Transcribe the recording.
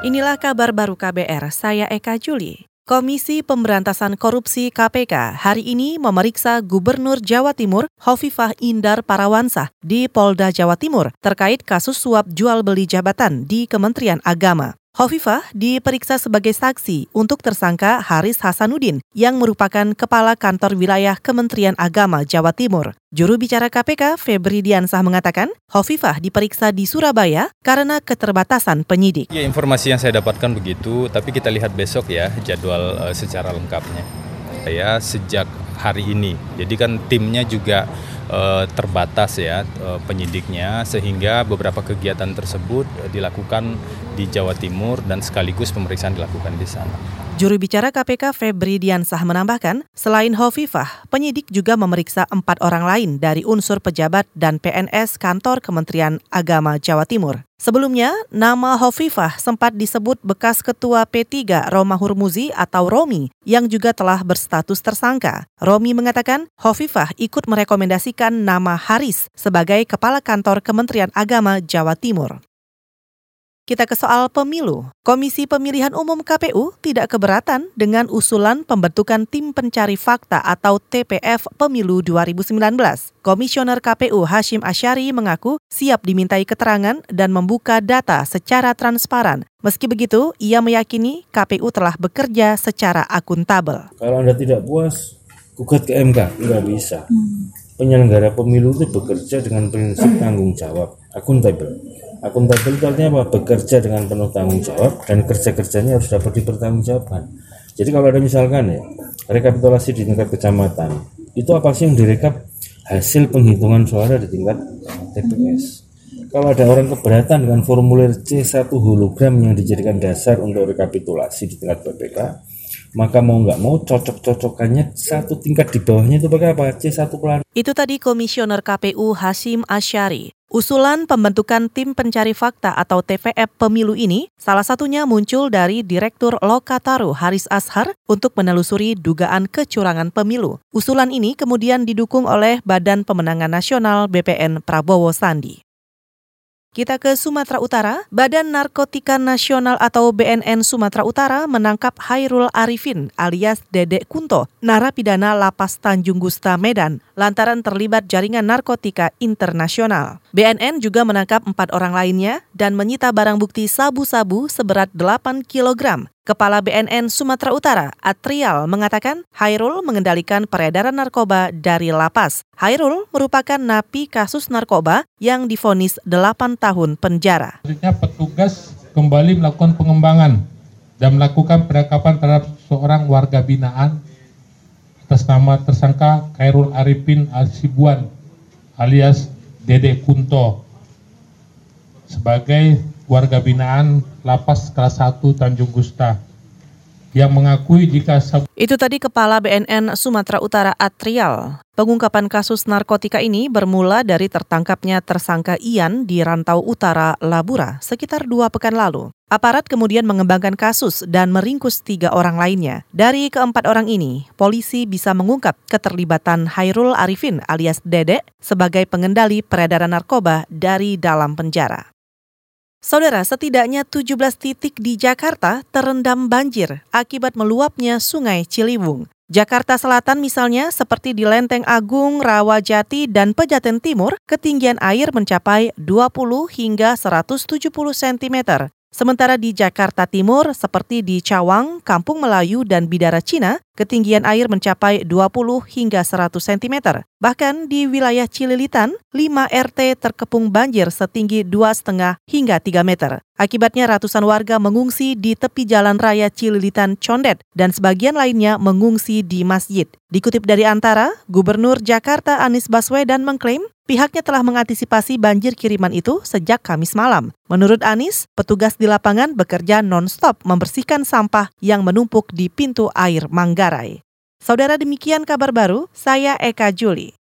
Inilah kabar baru KBR, saya Eka Juli. Komisi Pemberantasan Korupsi KPK hari ini memeriksa Gubernur Jawa Timur Hovifah Indar Parawansa di Polda Jawa Timur terkait kasus suap jual beli jabatan di Kementerian Agama. Hovifah diperiksa sebagai saksi untuk tersangka Haris Hasanuddin yang merupakan Kepala Kantor Wilayah Kementerian Agama Jawa Timur. Juru bicara KPK Febri Diansah mengatakan Hovifah diperiksa di Surabaya karena keterbatasan penyidik. Ya, informasi yang saya dapatkan begitu, tapi kita lihat besok ya jadwal uh, secara lengkapnya. Saya sejak hari ini, jadi kan timnya juga uh, terbatas ya uh, penyidiknya sehingga beberapa kegiatan tersebut dilakukan di Jawa Timur dan sekaligus pemeriksaan dilakukan di sana. Juru bicara KPK Febri Diansah menambahkan, selain Hovifah, penyidik juga memeriksa empat orang lain dari unsur pejabat dan PNS kantor Kementerian Agama Jawa Timur. Sebelumnya, nama Hovifah sempat disebut bekas ketua P3 Roma Hurmuzi atau Romi yang juga telah berstatus tersangka. Romi mengatakan Hovifah ikut merekomendasikan nama Haris sebagai kepala kantor Kementerian Agama Jawa Timur. Kita ke soal pemilu. Komisi Pemilihan Umum KPU tidak keberatan dengan usulan pembentukan Tim Pencari Fakta atau TPF Pemilu 2019. Komisioner KPU Hashim Asyari mengaku siap dimintai keterangan dan membuka data secara transparan. Meski begitu, ia meyakini KPU telah bekerja secara akuntabel. Kalau Anda tidak puas, gugat ke MK, nggak bisa. Penyelenggara pemilu itu bekerja dengan prinsip tanggung jawab, akuntabel akuntabel itu artinya apa? Bekerja dengan penuh tanggung jawab dan kerja-kerjanya harus dapat dipertanggungjawabkan. Jadi kalau ada misalkan ya rekapitulasi di tingkat kecamatan itu apa sih yang direkap? Hasil penghitungan suara di tingkat TPS kalau ada orang keberatan dengan formulir C1 hologram yang dijadikan dasar untuk rekapitulasi di tingkat BPK maka mau nggak mau cocok-cocokannya satu tingkat di bawahnya itu pakai apa? C1 pelan. Itu tadi Komisioner KPU Hasim Asyari. Usulan pembentukan tim pencari fakta atau TVF pemilu ini salah satunya muncul dari Direktur Lokataru Haris Ashar untuk menelusuri dugaan kecurangan pemilu. Usulan ini kemudian didukung oleh Badan Pemenangan Nasional BPN Prabowo Sandi. Kita ke Sumatera Utara. Badan Narkotika Nasional atau BNN Sumatera Utara menangkap Hairul Arifin alias Dedek Kunto, narapidana Lapas Tanjung Gusta Medan, lantaran terlibat jaringan narkotika internasional. BNN juga menangkap empat orang lainnya dan menyita barang bukti sabu-sabu seberat 8 kg. Kepala BNN Sumatera Utara, Atrial, mengatakan Hairul mengendalikan peredaran narkoba dari lapas. Hairul merupakan napi kasus narkoba yang difonis 8 tahun penjara. Selanjutnya petugas kembali melakukan pengembangan dan melakukan penangkapan terhadap seorang warga binaan atas nama tersangka Khairul Arifin Al-Sibuan alias Dede Kunto sebagai warga binaan Lapas Kelas 1 Tanjung Gusta yang mengakui jika itu tadi Kepala BNN Sumatera Utara Atrial. Pengungkapan kasus narkotika ini bermula dari tertangkapnya tersangka Ian di Rantau Utara, Labura, sekitar dua pekan lalu. Aparat kemudian mengembangkan kasus dan meringkus tiga orang lainnya. Dari keempat orang ini, polisi bisa mengungkap keterlibatan Hairul Arifin alias Dede sebagai pengendali peredaran narkoba dari dalam penjara. Saudara, setidaknya 17 titik di Jakarta terendam banjir akibat meluapnya Sungai Ciliwung. Jakarta Selatan misalnya seperti di Lenteng Agung, Rawajati, dan Pejaten Timur, ketinggian air mencapai 20 hingga 170 cm. Sementara di Jakarta Timur, seperti di Cawang, Kampung Melayu, dan Bidara Cina, ketinggian air mencapai 20 hingga 100 cm. Bahkan di wilayah Cililitan, 5 RT terkepung banjir setinggi 2,5 hingga 3 meter. Akibatnya ratusan warga mengungsi di tepi jalan raya Cililitan Condet dan sebagian lainnya mengungsi di masjid. Dikutip dari Antara, Gubernur Jakarta Anies Baswedan mengklaim pihaknya telah mengantisipasi banjir kiriman itu sejak Kamis malam. Menurut Anies, petugas di lapangan bekerja non-stop membersihkan sampah yang menumpuk di pintu air Manggarai. Saudara demikian kabar baru, saya Eka Juli.